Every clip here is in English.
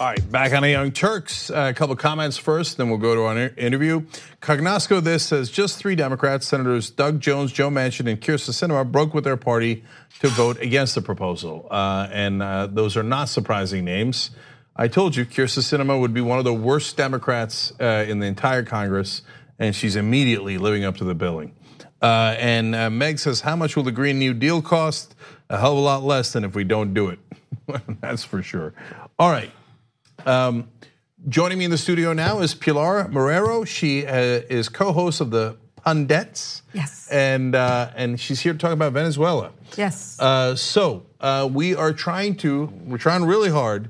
All right, back on the Young Turks. Uh, a couple comments first, then we'll go to our interview. Cognosco this says just three Democrats, Senators Doug Jones, Joe Manchin, and Kyrsten Sinema broke with their party to vote against the proposal. Uh, and uh, those are not surprising names. I told you Kyrsten Sinema would be one of the worst Democrats in the entire Congress, and she's immediately living up to the billing. And Meg says, how much will the Green New Deal cost? A hell of a lot less than if we don't do it. That's for sure. All right. Um, joining me in the studio now is Pilar Marrero. She uh, is co-host of the Pundits. Yes. And uh, and she's here to talk about Venezuela. Yes. Uh, so uh, we are trying to, we're trying really hard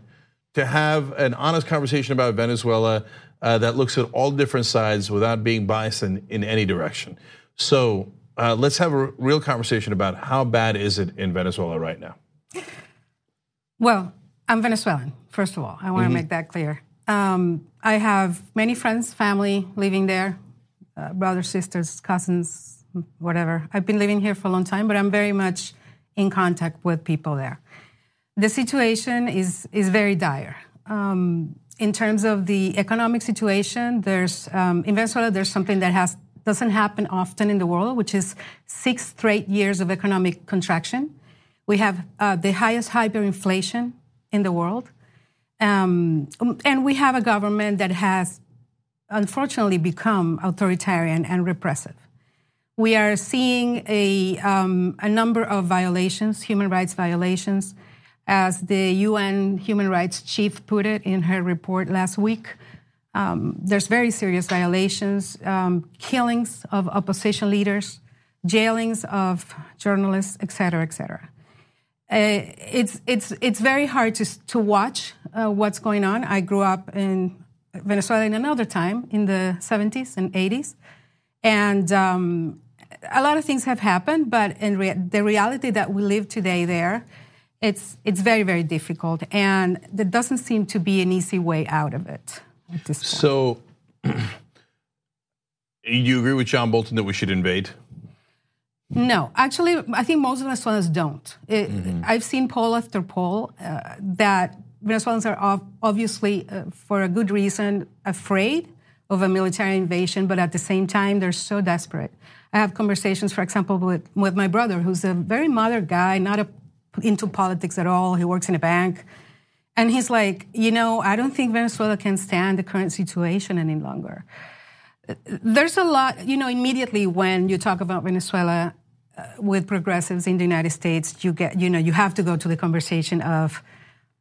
to have an honest conversation about Venezuela uh, that looks at all different sides without being biased in, in any direction. So uh, let's have a real conversation about how bad is it in Venezuela right now. Well, I'm Venezuelan, first of all. I want to mm-hmm. make that clear. Um, I have many friends, family living there, uh, brothers, sisters, cousins, whatever. I've been living here for a long time, but I'm very much in contact with people there. The situation is, is very dire. Um, in terms of the economic situation, there's um, in Venezuela there's something that has doesn't happen often in the world, which is six straight years of economic contraction. We have uh, the highest hyperinflation in the world. Um, and we have a government that has unfortunately become authoritarian and repressive. We are seeing a, um, a number of violations, human rights violations, as the UN human rights chief put it in her report last week. Um, there's very serious violations, um, killings of opposition leaders, jailings of journalists, et cetera, et cetera. Uh, it's it's it's very hard to to watch uh, what's going on. I grew up in Venezuela in another time in the 70s and 80s, and um, a lot of things have happened. But in rea- the reality that we live today there, it's it's very very difficult, and there doesn't seem to be an easy way out of it. So, you agree with John Bolton that we should invade? No, actually, I think most Venezuelans don't. It, mm-hmm. I've seen poll after poll uh, that Venezuelans are obviously, uh, for a good reason, afraid of a military invasion, but at the same time, they're so desperate. I have conversations, for example, with, with my brother, who's a very moderate guy, not a, into politics at all. He works in a bank. And he's like, you know, I don't think Venezuela can stand the current situation any longer. There's a lot, you know, immediately when you talk about Venezuela, uh, with progressives in the United States, you get, you know, you have to go to the conversation of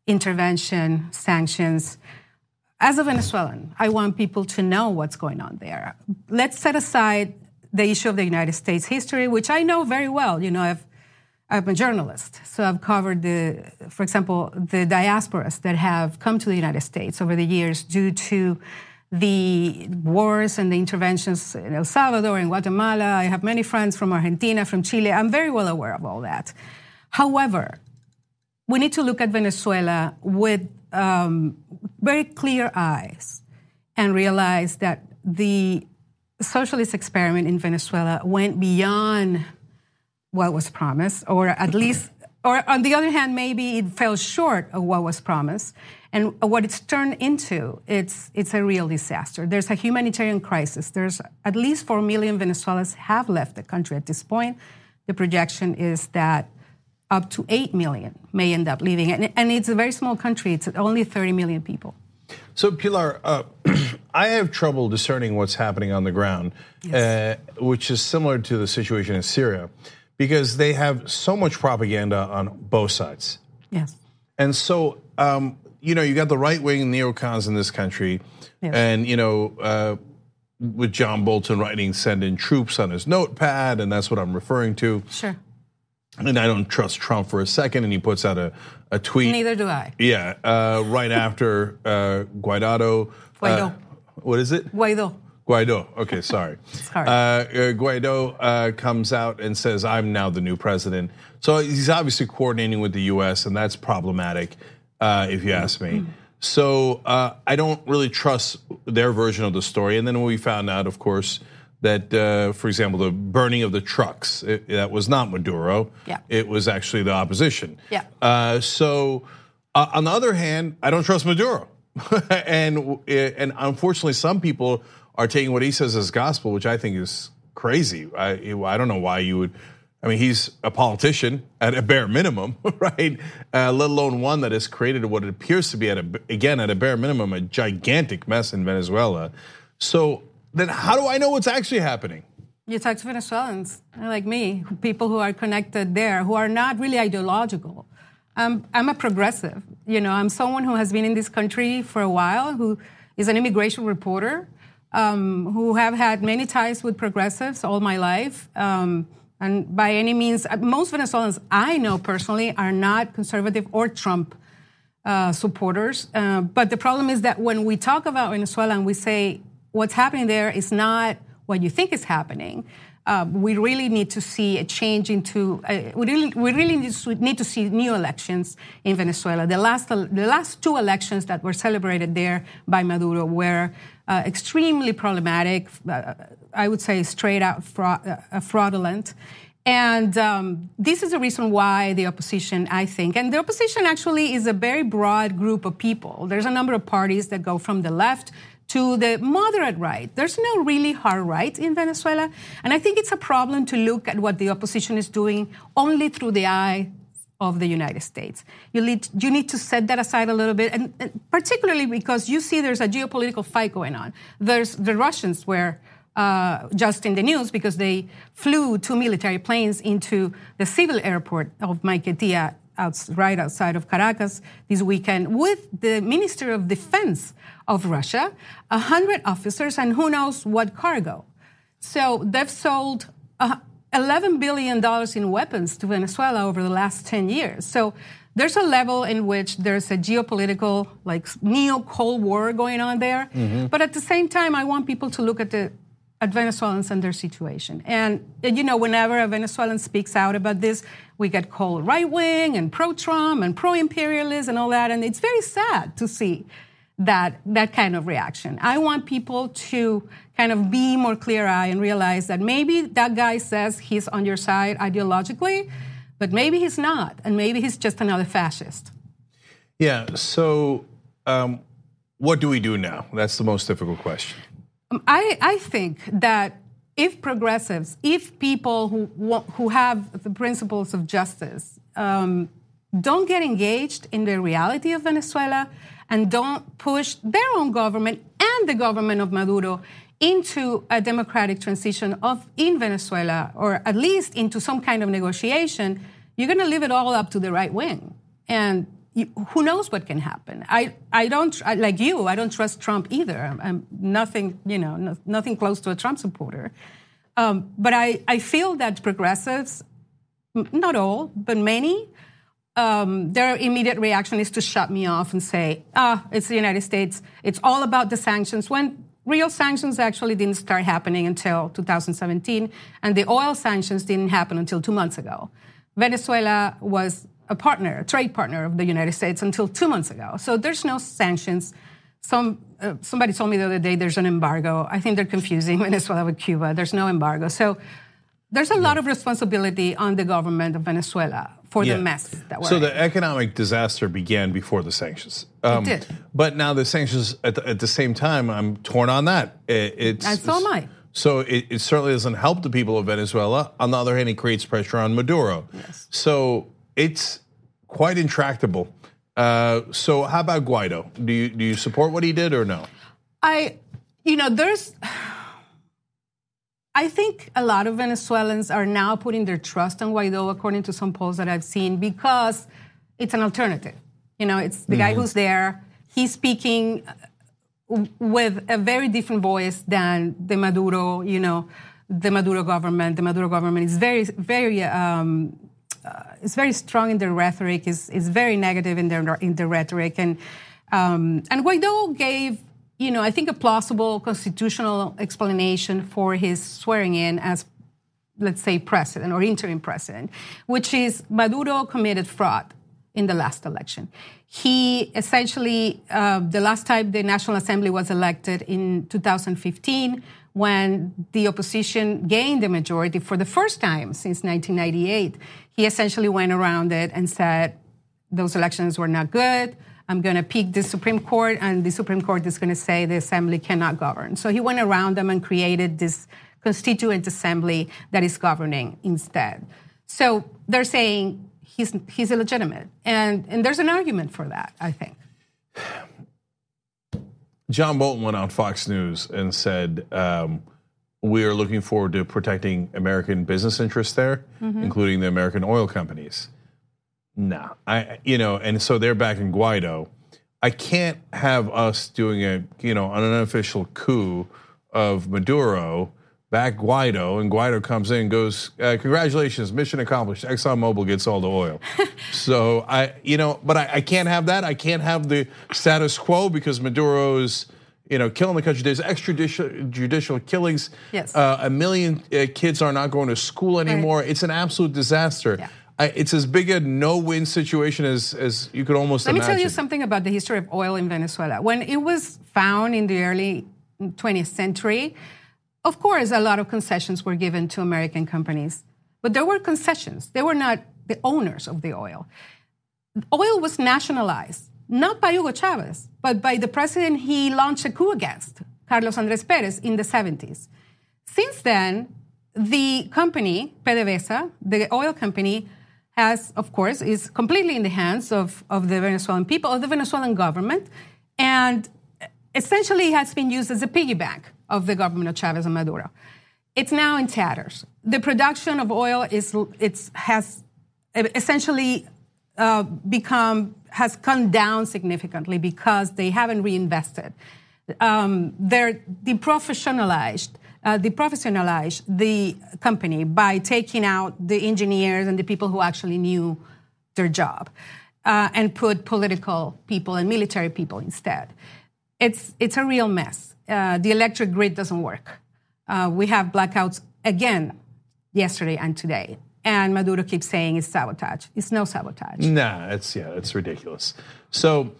intervention, sanctions. As a Venezuelan, I want people to know what's going on there. Let's set aside the issue of the United States history, which I know very well. You know, I've, I'm a journalist, so I've covered the, for example, the diasporas that have come to the United States over the years due to the wars and the interventions in El Salvador and Guatemala. I have many friends from Argentina, from Chile. I'm very well aware of all that. However, we need to look at Venezuela with um, very clear eyes and realize that the socialist experiment in Venezuela went beyond what was promised, or at least, or on the other hand, maybe it fell short of what was promised. And what it's turned into, it's, it's a real disaster. There's a humanitarian crisis. There's at least 4 million Venezuelans have left the country at this point. The projection is that up to 8 million may end up leaving. And, and it's a very small country. It's only 30 million people. So, Pilar, uh, I have trouble discerning what's happening on the ground, yes. uh, which is similar to the situation in Syria, because they have so much propaganda on both sides. Yes. And so um, you know, you got the right wing neocons in this country, yes. and you know, uh, with John Bolton writing "send in troops" on his notepad, and that's what I'm referring to. Sure. And I don't trust Trump for a second, and he puts out a, a tweet. Neither do I. Yeah, uh, right after uh, Guaido. Guaido. Uh, what is it? Guaido. Guaido. Okay, sorry. sorry. Uh, uh, Guaido uh, comes out and says, "I'm now the new president." So he's obviously coordinating with the U.S., and that's problematic uh, if you ask me. So uh, I don't really trust their version of the story. And then we found out, of course, that, uh, for example, the burning of the trucks, it, that was not Maduro. Yeah. It was actually the opposition. Yeah. Uh, so uh, on the other hand, I don't trust Maduro. and and unfortunately, some people are taking what he says as gospel, which I think is crazy. I I don't know why you would. I mean, he's a politician at a bare minimum, right? Uh, let alone one that has created what it appears to be at a again at a bare minimum a gigantic mess in Venezuela. So then, how do I know what's actually happening? You talk to Venezuelans like me, people who are connected there, who are not really ideological. Um, I'm a progressive. You know, I'm someone who has been in this country for a while, who is an immigration reporter, um, who have had many ties with progressives all my life. Um, and by any means, uh, most Venezuelans I know personally are not conservative or Trump uh, supporters. Uh, but the problem is that when we talk about Venezuela and we say what's happening there is not what you think is happening. Uh, we really need to see a change into. Uh, we really, we really need to, need to, see new elections in Venezuela. The last, the last two elections that were celebrated there by Maduro were uh, extremely problematic. Uh, I would say straight out fraud, uh, fraudulent. And um, this is the reason why the opposition, I think, and the opposition actually is a very broad group of people. There's a number of parties that go from the left to the moderate right. There's no really hard right in Venezuela. And I think it's a problem to look at what the opposition is doing only through the eye of the United States. You need, you need to set that aside a little bit, and, and particularly because you see there's a geopolitical fight going on. There's the Russians were uh, just in the news because they flew two military planes into the civil airport of Maiquetía, out, right outside of Caracas this weekend, with the Minister of Defense of Russia, 100 officers, and who knows what cargo. So they've sold uh, $11 billion in weapons to Venezuela over the last 10 years. So there's a level in which there's a geopolitical, like neo Cold War going on there. Mm-hmm. But at the same time, I want people to look at the Venezuelans and their situation. And, you know, whenever a Venezuelan speaks out about this, we get called right wing and pro Trump and pro imperialist and all that. And it's very sad to see that that kind of reaction. I want people to kind of be more clear eyed and realize that maybe that guy says he's on your side ideologically, but maybe he's not, and maybe he's just another fascist. Yeah. So, um, what do we do now? That's the most difficult question. Um, I, I think that if progressives, if people who who have the principles of justice um, don't get engaged in the reality of Venezuela and don't push their own government and the government of Maduro into a democratic transition of in Venezuela, or at least into some kind of negotiation, you're going to leave it all up to the right wing. And who knows what can happen? I, I don't, like you, I don't trust Trump either. I'm, I'm nothing, you know, no, nothing close to a Trump supporter. Um, but I, I feel that progressives, not all, but many, um, their immediate reaction is to shut me off and say, ah, it's the United States. It's all about the sanctions. When real sanctions actually didn't start happening until 2017, and the oil sanctions didn't happen until two months ago. Venezuela was a partner, a trade partner of the United States until two months ago. So there's no sanctions. Some, uh, somebody told me the other day there's an embargo. I think they're confusing Venezuela with Cuba. There's no embargo. So there's a lot of responsibility on the government of Venezuela for yeah. the mess that we're So the economic disaster began before the sanctions. Um, it did. But now the sanctions, at the, at the same time, I'm torn on that. It, it's, and so am I. So it, it, certainly doesn't help the people of Venezuela. On the other hand, it creates pressure on Maduro. Yes. So it's quite intractable. Uh, so how about Guaido? Do you do you support what he did or no? I, you know, there's. I think a lot of Venezuelans are now putting their trust on Guaido, according to some polls that I've seen, because it's an alternative. You know, it's the mm-hmm. guy who's there. He's speaking with a very different voice than the Maduro, you know, the Maduro government. The Maduro government is very, very, um, uh, it's very strong in their rhetoric. is is very negative in their in their rhetoric, and um, and Guaido gave you know, I think a plausible constitutional explanation for his swearing in as, let's say, president or interim president, which is Maduro committed fraud in the last election. He essentially, uh, the last time the National Assembly was elected in 2015, when the opposition gained the majority for the first time since 1998, he essentially went around it and said those elections were not good I'm going to pick the Supreme Court, and the Supreme Court is going to say the assembly cannot govern. So he went around them and created this constituent assembly that is governing instead. So they're saying he's, he's illegitimate. And, and there's an argument for that, I think. John Bolton went on Fox News and said, um, we are looking forward to protecting American business interests there, mm-hmm. including the American oil companies. No, I, you know, and so they're back in Guaido. I can't have us doing a, you know, an unofficial coup of Maduro back Guaido, and Guaido comes in and goes, uh, "Congratulations, mission accomplished. ExxonMobil gets all the oil." so I, you know, but I, I, can't have that. I can't have the status quo because Maduro's, you know, killing the country. There's extrajudicial judicial killings. Yes. Uh, a million uh, kids are not going to school anymore. Right. It's an absolute disaster. Yeah. I, it's as big a no-win situation as, as you could almost imagine. Let imagine. me tell you something about the history of oil in Venezuela. When it was found in the early 20th century, of course, a lot of concessions were given to American companies, but there were concessions. They were not the owners of the oil. Oil was nationalized, not by Hugo Chavez, but by the president he launched a coup against, Carlos Andres Perez, in the 70s. Since then, the company, PDVSA, the oil company, has, of course, is completely in the hands of, of the Venezuelan people, of the Venezuelan government, and essentially has been used as a piggy bank of the government of Chavez and Maduro. It's now in tatters. The production of oil is it's has essentially uh, become has come down significantly because they haven't reinvested. Um, they're deprofessionalized, uh, deprofessionalized the company by taking out the engineers and the people who actually knew their job, uh, and put political people and military people instead. It's it's a real mess uh, the electric grid doesn't work. Uh, we have blackouts again yesterday and today. And Maduro keeps saying it's sabotage. It's no sabotage. Nah, it's yeah, it's ridiculous. So,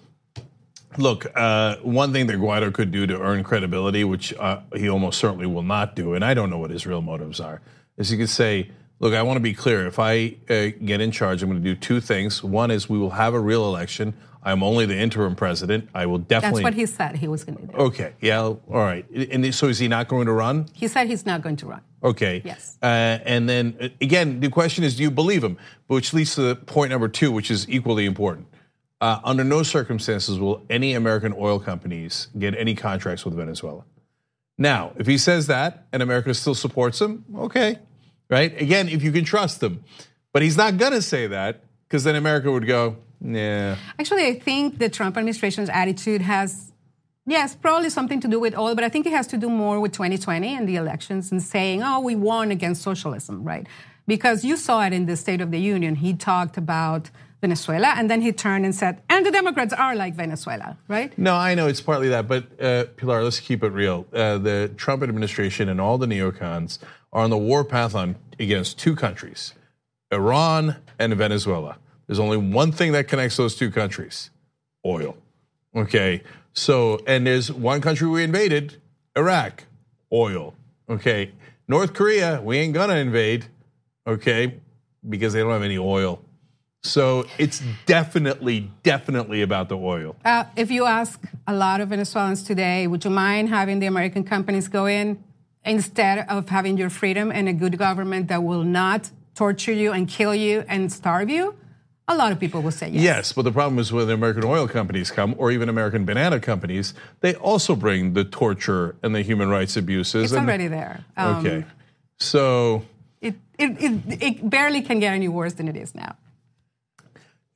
look, uh, one thing that Guaido could do to earn credibility, which uh, he almost certainly will not do, and I don't know what his real motives are, is he could say, "Look, I want to be clear. If I uh, get in charge, I'm going to do two things. One is we will have a real election. I'm only the interim president. I will definitely. That's what he said he was going to do. Okay. Yeah. All right. And so is he not going to run? He said he's not going to run. Okay. Yes. Uh, and then uh, again, the question is, do you believe him? Which leads to point number two, which is equally important. Uh, under no circumstances will any American oil companies get any contracts with Venezuela. Now, if he says that and America still supports him, okay, right? Again, if you can trust him, but he's not going to say that because then America would go, yeah. Actually, I think the Trump administration's attitude has, yes, probably something to do with oil, but I think it has to do more with 2020 and the elections and saying, oh, we won against socialism, right? Because you saw it in the State of the Union. He talked about Venezuela, and then he turned and said, and the Democrats are like Venezuela, right? No, I know it's partly that, but uh, Pilar, let's keep it real. Uh, the Trump administration and all the neocons are on the war path on against two countries, Iran and Venezuela. There's only one thing that connects those two countries oil. Okay. So, and there's one country we invaded Iraq, oil. Okay. North Korea, we ain't gonna invade. Okay. Because they don't have any oil. So it's definitely, definitely about the oil. Uh, if you ask a lot of Venezuelans today, would you mind having the American companies go in instead of having your freedom and a good government that will not torture you and kill you and starve you? A lot of people will say yes. Yes, but the problem is when the American oil companies come, or even American banana companies, they also bring the torture and the human rights abuses. It's already there. Um, okay, so it, it, it it barely can get any worse than it is now.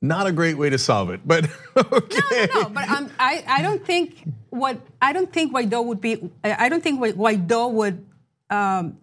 Not a great way to solve it, but okay. No, no, no. But um, I, I don't think what I don't think Guaido would be. I don't think Guaido would um,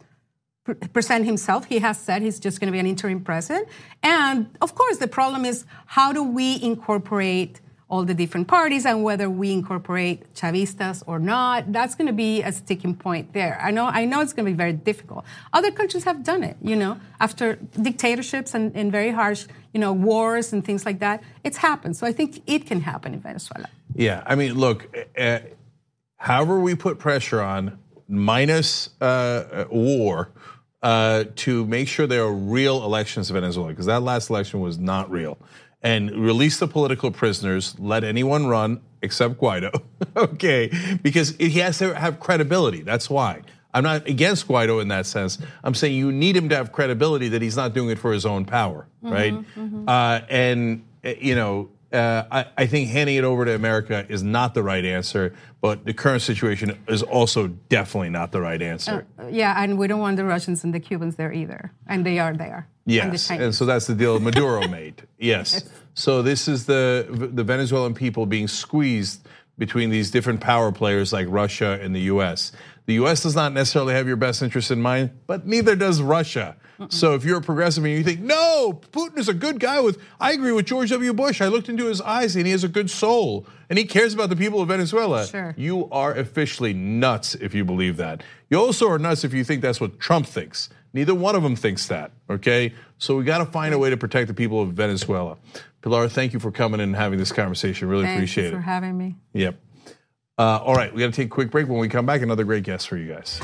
present himself. He has said he's just going to be an interim president. And of course, the problem is how do we incorporate all the different parties and whether we incorporate Chavistas or not. That's going to be a sticking point there. I know, I know it's going to be very difficult. Other countries have done it, you know, after dictatorships and, and very harsh, you know, wars and things like that. It's happened. So I think it can happen in Venezuela. Yeah. I mean, look, uh, however we put pressure on, minus uh, war, uh, to make sure there are real elections in Venezuela, because that last election was not real. and release the political prisoners, let anyone run except Guaido, okay? Because he has to have credibility. That's why. I'm not against Guaido in that sense. I'm saying you need him to have credibility that he's not doing it for his own power, mm-hmm, right? Mm-hmm. Uh, and eh, you know, I, I, think handing it over to America is not the right answer, but the current situation is also definitely not the right answer. Uh, yeah, and we don't want the Russians and the Cubans there either, and they are there. Yes, and, and so that's the deal Maduro made. Yes. yes. So this is the the Venezuelan people being squeezed between these different power players like Russia and the U.S. The U.S. does not necessarily have your best interest in mind, but neither does Russia. So if you're a progressive and you think, no, Putin is a good guy with, I agree with George W. Bush. I looked into his eyes and he has a good soul and he cares about the people of Venezuela. Sure. You are officially nuts if you believe that. You also are nuts if you think that's what Trump thinks. Neither one of them thinks that, okay? So we got to find a way to protect the people of Venezuela. Pilar, thank you for coming and having this conversation. Really Thanks appreciate it. Thanks for having me. Yep. Uh, all right, we got to take a quick break. When we come back, another great guest for you guys.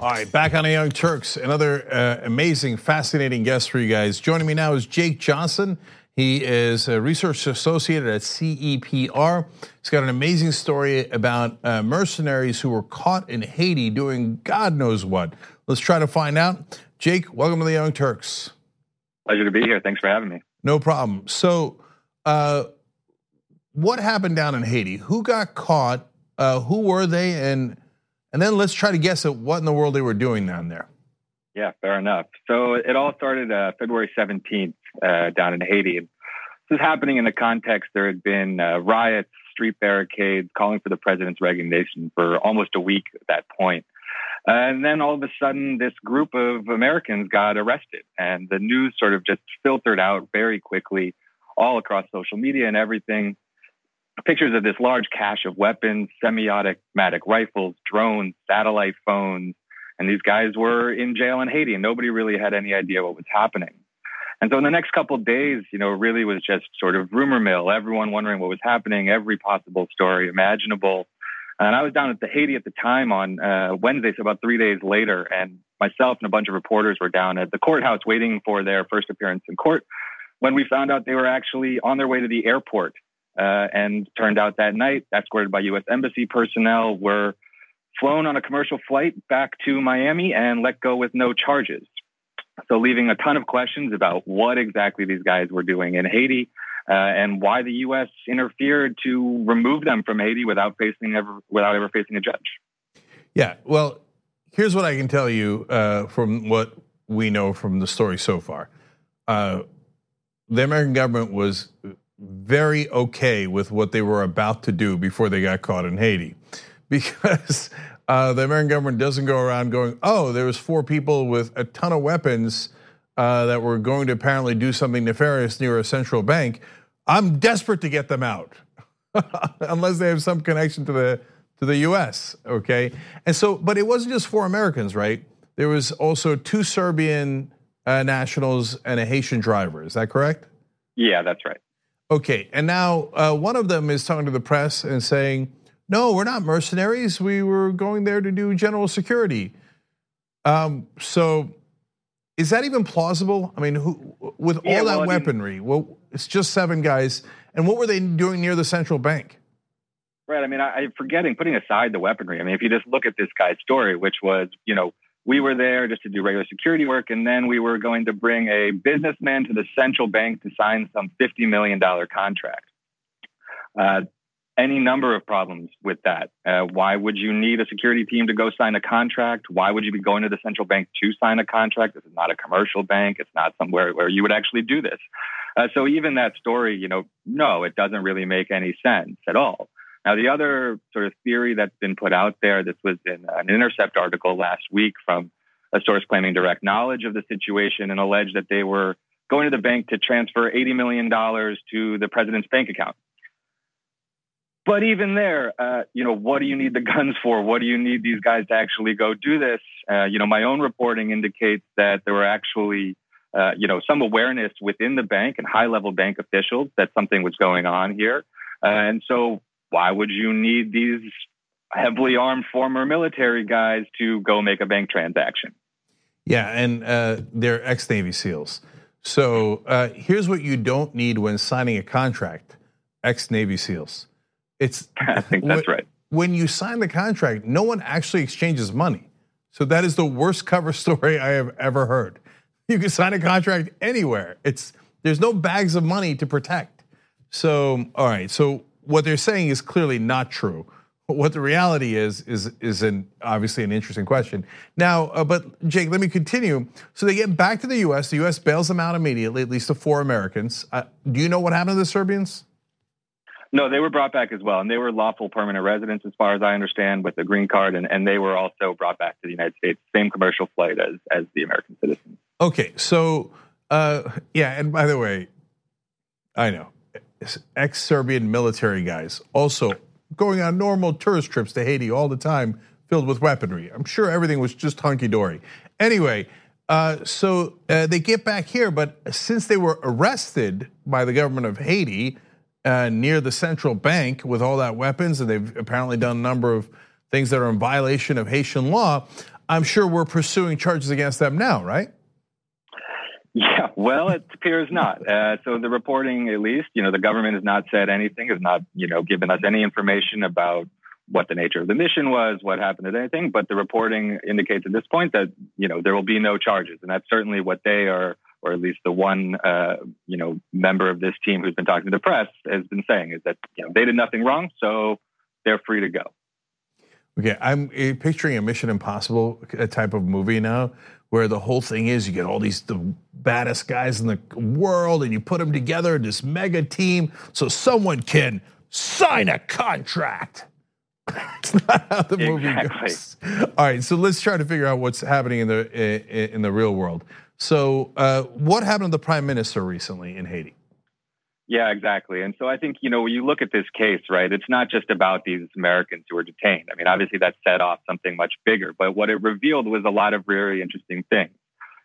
All right, back on the Young Turks. Another uh, amazing, fascinating guest for you guys. Joining me now is Jake Johnston. He is a research associate at CEPR. He's got an amazing story about uh, mercenaries who were caught in Haiti doing God knows what. Let's try to find out. Jake, welcome to the Young Turks. Pleasure to be here. Thanks for having me. No problem. So, uh, what happened down in Haiti? Who got caught? Uh, who were they? And and then let's try to guess at what in the world they were doing down there. Yeah, fair enough. So it all started uh, February 17th uh, down in Haiti. This is happening in the context there had been uh, riots, street barricades, calling for the president's resignation for almost a week at that point. And then all of a sudden, this group of Americans got arrested, and the news sort of just filtered out very quickly all across social media and everything pictures of this large cache of weapons, semi-automatic rifles, drones, satellite phones, and these guys were in jail in Haiti, and nobody really had any idea what was happening. And so in the next couple days, you know, really was just sort of rumor mill, everyone wondering what was happening, every possible story imaginable. And I was down at the Haiti at the time on uh, Wednesday, so about three days later, and myself and a bunch of reporters were down at the courthouse waiting for their first appearance in court when we found out they were actually on their way to the airport uh, and turned out that night, escorted by U.S. Embassy personnel, were flown on a commercial flight back to Miami and let go with no charges. So, leaving a ton of questions about what exactly these guys were doing in Haiti uh, and why the U.S. interfered to remove them from Haiti without facing ever without ever facing a judge. Yeah, well, here's what I can tell you uh, from what we know from the story so far. Uh, the American government was very okay with what they were about to do before they got caught in Haiti, because uh, the American government doesn't go around going, "Oh, there was four people with a ton of weapons uh, that were going to apparently do something nefarious near a central bank. I'm desperate to get them out, unless they have some connection to the to the U.S." Okay, and so, but it wasn't just four Americans, right? There was also two Serbian uh, nationals and a Haitian driver. Is that correct? Yeah, that's right. Okay, and now uh, one of them is talking to the press and saying, "No, we're not mercenaries. We were going there to do general security." Um, so, is that even plausible? I mean, who, with yeah, all that well, weaponry, mean, well, it's just seven guys, and what were they doing near the central bank? Right. I mean, I, I'm forgetting putting aside the weaponry. I mean, if you just look at this guy's story, which was, you know, we were there just to do regular security work, and then we were going to bring a businessman to the central bank to sign some $50 million contract. Uh, any number of problems with that. Uh, why would you need a security team to go sign a contract? Why would you be going to the central bank to sign a contract? This is not a commercial bank. It's not somewhere where you would actually do this. Uh, so even that story, you know, no, it doesn't really make any sense at all. Now, the other sort of theory that's been put out there, this was in an Intercept article last week from a source claiming direct knowledge of the situation and alleged that they were going to the bank to transfer $80 million to the president's bank account. But even there, uh, you know, what do you need the guns for? What do you need these guys to actually go do this? Uh, you know, my own reporting indicates that there were actually, uh, you know, some awareness within the bank and high level bank officials that something was going on here. Uh, and so why would you need these heavily armed former military guys to go make a bank transaction? Yeah, and uh, they're ex Navy SEALs. So uh, here's what you don't need when signing a contract: ex Navy SEALs. It's I think that's when, right. When you sign the contract, no one actually exchanges money. So that is the worst cover story I have ever heard. You can sign a contract anywhere. It's there's no bags of money to protect. So all right, so what they're saying is clearly not true. What the reality is is is an obviously an interesting question. Now, uh, but Jake, let me continue. So they get back to the U.S. The U.S. bails them out immediately, at least the four Americans. Uh, do you know what happened to the Serbians? No, they were brought back as well, and they were lawful permanent residents, as far as I understand, with a green card, and, and they were also brought back to the United States, same commercial flight as as the American citizens. Okay, so uh, yeah, and by the way, I know ex-Serbian military guys also going on normal tourist trips to Haiti all the time, filled with weaponry. I'm sure everything was just hunky dory. Anyway, uh, so uh, they get back here, but since they were arrested by the government of Haiti uh, near the central bank with all that weapons, and they've apparently done a number of things that are in violation of Haitian law, I'm sure we're pursuing charges against them now, right? Yeah, well, it appears not. Uh, so the reporting, at least, you know, the government has not said anything, has not, you know, given us any information about what the nature of the mission was, what happened to anything. But the reporting indicates at this point that, you know, there will be no charges, and that's certainly what they are, or at least the one, uh, you know, member of this team who's been talking to the press has been saying is that, you know, they did nothing wrong, so they're free to go. Okay, I'm eh, picturing a Mission Impossible type of movie now where the whole thing is you get all these the baddest guys in the world and you put them together in this mega team so someone can sign a contract. It's not how the movie exactly. goes. All right, so let's try to figure out what's happening in the in the real world. So, uh, what happened to the prime minister recently in Haiti? Yeah, exactly. And so I think, you know, when you look at this case, right, it's not just about these Americans who are detained. I mean, obviously that set off something much bigger, but what it revealed was a lot of very interesting things.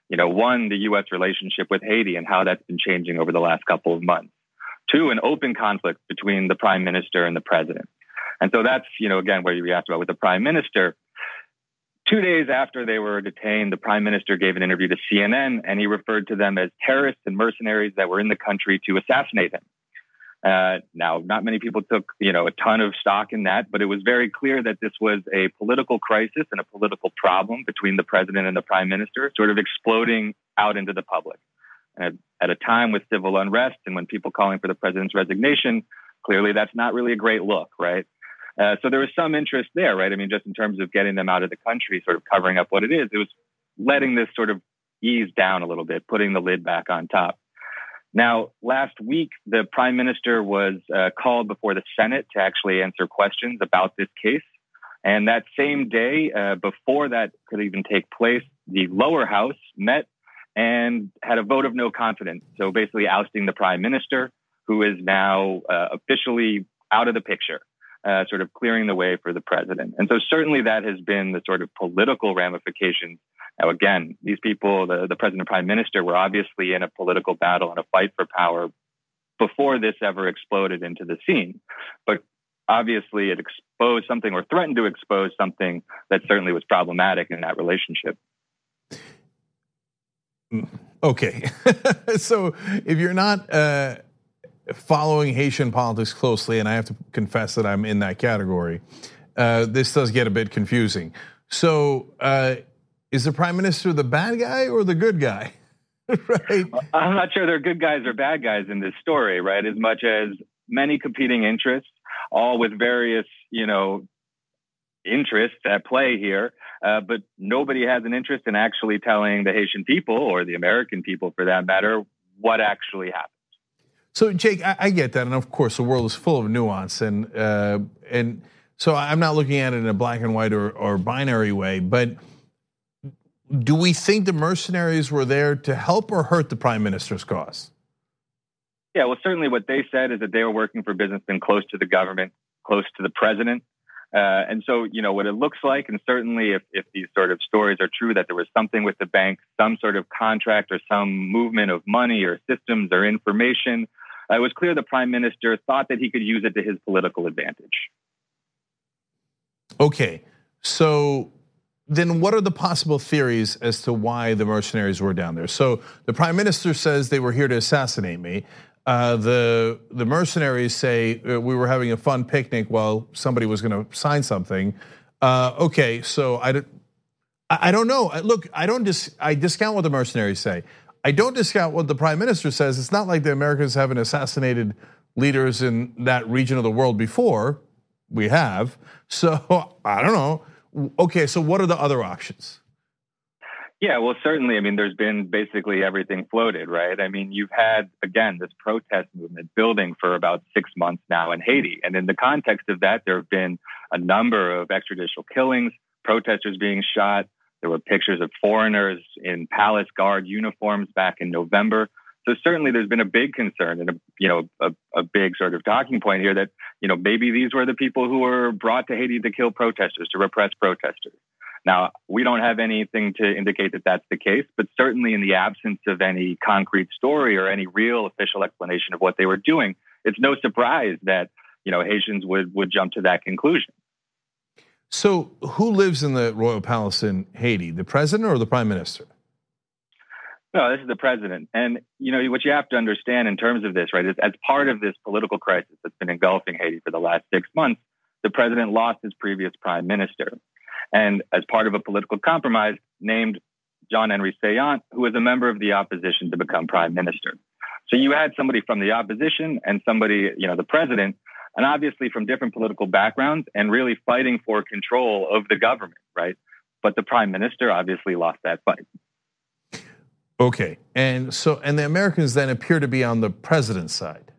You know, one, the U.S. relationship with Haiti and how that's been changing over the last couple of months. Two, an open conflict between the prime minister and the president. And so that's, you know, again, where you asked about with the prime minister. Two days after they were detained, the prime minister gave an interview to CNN and he referred to them as terrorists and mercenaries that were in the country to assassinate him. Uh, now, not many people took, you know, a ton of stock in that, but it was very clear that this was a political crisis and a political problem between the president and the prime minister, sort of exploding out into the public. And at a time with civil unrest and when people calling for the president's resignation, clearly that's not really a great look, right? Uh, so there was some interest there, right? I mean, just in terms of getting them out of the country, sort of covering up what it is, it was letting this sort of ease down a little bit, putting the lid back on top. Now, last week, the prime minister was uh, called before the Senate to actually answer questions about this case. And that same day, uh, before that could even take place, the lower house met and had a vote of no confidence. So basically ousting the prime minister, who is now uh, officially out of the picture uh, sort of clearing the way for the president. And so certainly that has been the sort of political ramifications. Now, again, these people, the, the president and prime minister, were obviously in a political battle and a fight for power before this ever exploded into the scene. But obviously it exposed something or threatened to expose something that certainly was problematic in that relationship. Okay. so if you're not uh, following Haitian politics closely, and I have to confess that I'm in that category, uh, this does get a bit confusing. So, uh, is the prime minister the bad guy or the good guy? right. I'm not sure they're good guys or bad guys in this story, right? As much as many competing interests, all with various, you know, interests at play here. Uh, but nobody has an interest in actually telling the Haitian people or the American people, for that matter, what actually happened. So, Jake, I, I, get that, and of course, the world is full of nuance, and uh, and so I'm not looking at it in a black and white or, or binary way. But do we think the mercenaries were there to help or hurt the prime minister's cause? Yeah, well, certainly what they said is that they were working for businessmen close to the government, close to the president. Uh, and so, you know, what it looks like, and certainly if, if these sort of stories are true, that there was something with the bank, some sort of contract or some movement of money or systems or information it was clear the prime minister thought that he could use it to his political advantage. Okay, so then what are the possible theories as to why the mercenaries were down there? So the prime minister says they were here to assassinate me. Uh, the the mercenaries say uh, we were having a fun picnic while somebody was going to sign something. Uh, okay, so I, I don't know. Look, I don't dis, I discount what the mercenaries say. I don't discount what the prime minister says. It's not like the Americans haven't assassinated leaders in that region of the world before. We have. So I don't know. Okay, so what are the other options? Yeah, well, certainly. I mean, there's been basically everything floated, right? I mean, you've had, again, this protest movement building for about six months now in Haiti. And in the context of that, there have been a number of extrajudicial killings, protesters being shot. There were pictures of foreigners in palace guard uniforms back in November. So certainly there's been a big concern and a, you know, a, a big sort of talking point here that, you know, maybe these were the people who were brought to Haiti to kill protesters, to repress protesters. Now, we don't have anything to indicate that that's the case, but certainly in the absence of any concrete story or any real official explanation of what they were doing, it's no surprise that you know Haitians would would jump to that conclusion. So, who lives in the royal palace in Haiti? The president or the prime minister? No, this is the president. And you know what you have to understand in terms of this, right? Is as part of this political crisis that's been engulfing Haiti for the last six months, the president lost his previous prime minister and as part of a political compromise, named John Henry Céant, who was a member of the opposition to become prime minister. So you had somebody from the opposition and somebody, you know, the president, and obviously from different political backgrounds and really fighting for control of the government, right? But the prime minister obviously lost that fight. Okay. And so, and the Americans then appear to be on the president's side.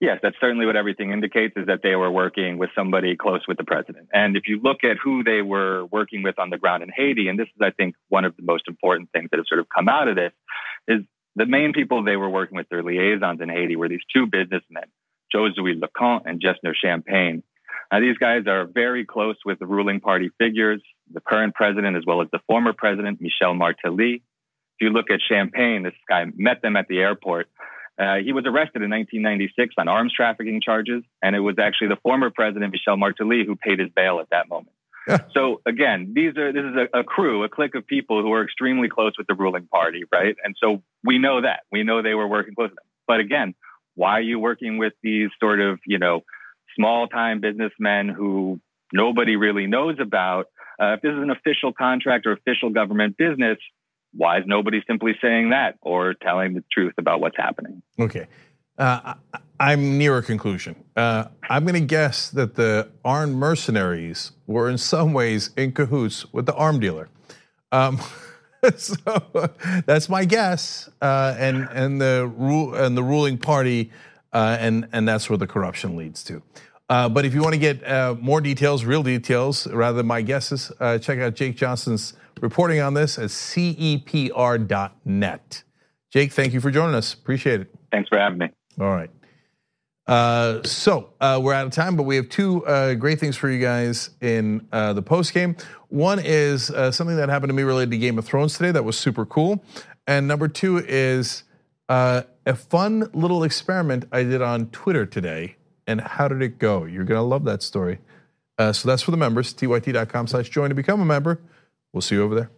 Yes, that's certainly what everything indicates is that they were working with somebody close with the president. And if you look at who they were working with on the ground in Haiti, and this is, I think, one of the most important things that have sort of come out of this, is the main people they were working with, their liaisons in Haiti, were these two businessmen, Josue Lecomte and Jesner Champagne. Now, these guys are very close with the ruling party figures, the current president as well as the former president, Michel Martelly. If you look at Champagne, this guy met them at the airport uh, he was arrested in 1996 on arms trafficking charges, and it was actually the former president Michel Martelly who paid his bail at that moment. so again, these are this is a, a, crew, a clique of people who are extremely close with the ruling party, right? And so we know that we know they were working close with them. But again, why are you working with these sort of you know small time businessmen who nobody really knows about? Uh, if this is an official contract or official government business, why is nobody simply saying that or telling the truth about what's happening? Okay. Uh, I'm near a conclusion. Uh, I'm going to guess that the armed mercenaries were in some ways in cahoots with the arm dealer. Um, so that's my guess, uh, and and the rule and the ruling party, uh, and and that's where the corruption leads to. Uh, but if you want to get uh, more details, real details, rather than my guesses, check out Jake Johnston's reporting on this at cepr.net. Jake, thank you for joining us. Appreciate it. Thanks for having me. All right. Uh, so uh, we're out of time, but we have two uh, great things for you guys in uh, the post game. One is uh, something that happened to me related to Game of Thrones today that was super cool, and number two is a fun little experiment I did on Twitter today. And how did it go? You're gonna love that story. so that's for the members. tyt.com/slash join to become a member. We'll see you over there.